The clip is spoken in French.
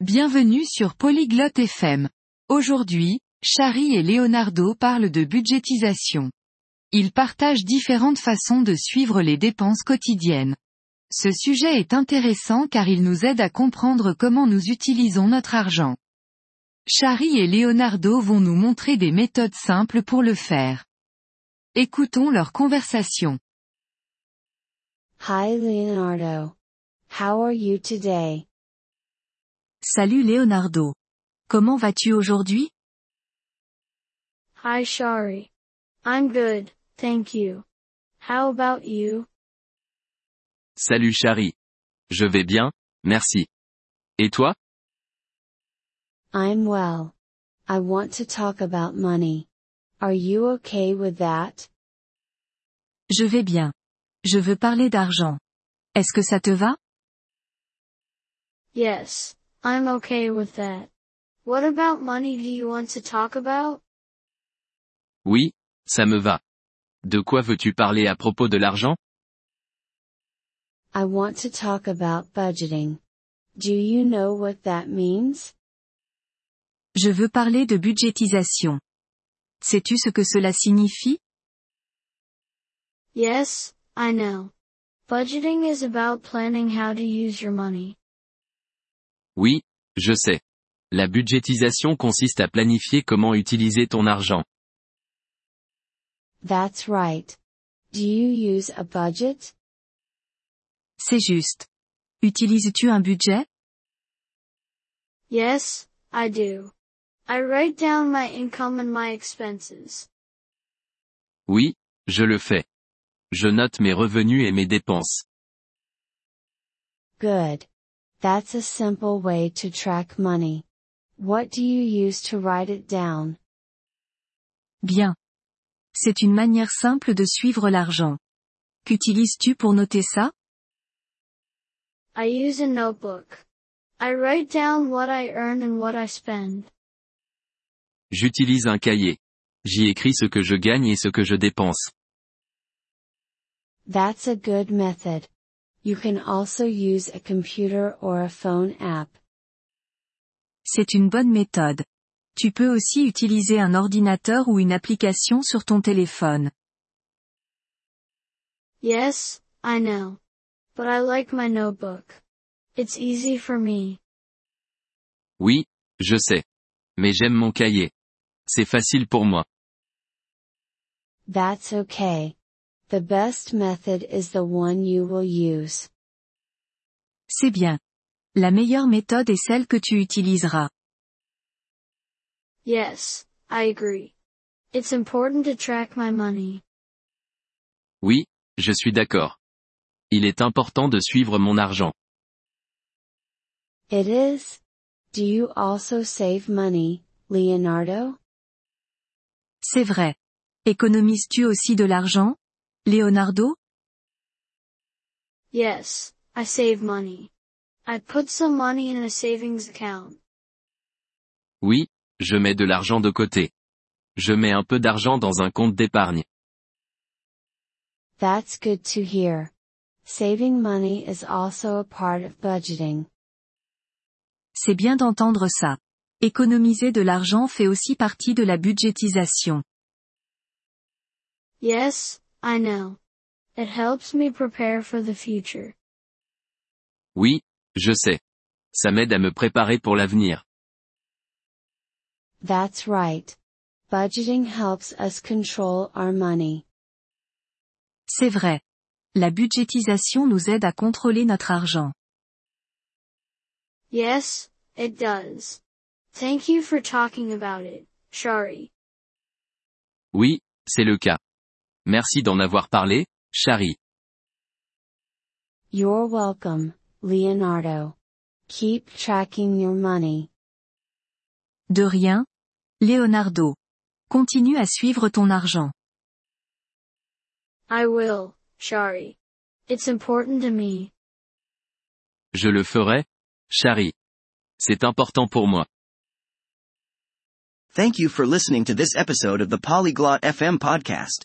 Bienvenue sur Polyglotte FM. Aujourd'hui, Chari et Leonardo parlent de budgétisation. Ils partagent différentes façons de suivre les dépenses quotidiennes. Ce sujet est intéressant car il nous aide à comprendre comment nous utilisons notre argent. Chari et Leonardo vont nous montrer des méthodes simples pour le faire. Écoutons leur conversation. Hi Leonardo. How are you today? Salut Leonardo. Comment vas-tu aujourd'hui? Hi Shari. I'm good, thank you. How about you? Salut Chari. Je vais bien, merci. Et toi? I'm well. I want to talk about money. Are you okay with that? Je vais bien. Je veux parler d'argent. Est-ce que ça te va? Yes, I'm okay with that. What about money do you want to talk about? Oui, ça me va. De quoi veux-tu parler à propos de l'argent? I want to talk about budgeting. Do you know what that means? Je veux parler de budgétisation. Sais-tu ce que cela signifie? Yes, I know. Budgeting is about planning how to use your money. Oui, je sais. La budgétisation consiste à planifier comment utiliser ton argent. That's right. Do you use a budget? C'est juste. Utilises-tu un budget? Yes, I do. I write down my income and my expenses. Oui, je le fais. Je note mes revenus et mes dépenses. Good. That's a simple way to track money. What do you use to write it down? Bien. C'est une manière simple de suivre l'argent. Qu'utilises-tu pour noter ça? I use a notebook. I write down what I earn and what I spend. J'utilise un cahier. J'y écris ce que je gagne et ce que je dépense. That's a good method. You can also use a computer or a phone app. C'est une bonne méthode. Tu peux aussi utiliser un ordinateur ou une application sur ton téléphone. Yes, I know. But I like my notebook. It's easy for me. Oui, je sais. Mais j'aime mon cahier. C'est facile pour moi. That's okay. The best method is the one you will use. C'est bien. La meilleure méthode est celle que tu utiliseras. Yes, I agree. It's important to track my money. Oui, je suis d'accord. Il est important de suivre mon argent. It is. Do you also save money, Leonardo? C'est vrai. Économises-tu aussi de l'argent? Leonardo? Yes, I save money. I put some money in a savings account. Oui, je mets de l'argent de côté. Je mets un peu d'argent dans un compte d'épargne. That's good to hear. Saving money is also a part of budgeting. C'est bien d'entendre ça. Économiser de l'argent fait aussi partie de la budgétisation. Yes, I know. It helps me prepare for the future. Oui, je sais. Ça m'aide à me préparer pour l'avenir. That's right. Budgeting helps us control our money. C'est vrai. La budgétisation nous aide à contrôler notre argent. Yes, it does. Thank you for talking about it, Shari. Oui, c'est le cas. Merci d'en avoir parlé, Chari. You're welcome, Leonardo. Keep tracking your money. De rien. Leonardo. Continue à suivre ton argent. I will, Shari. It's important to me. Je le ferai, Chari. C'est important pour moi. Thank you for listening to this episode of the Polyglot FM podcast.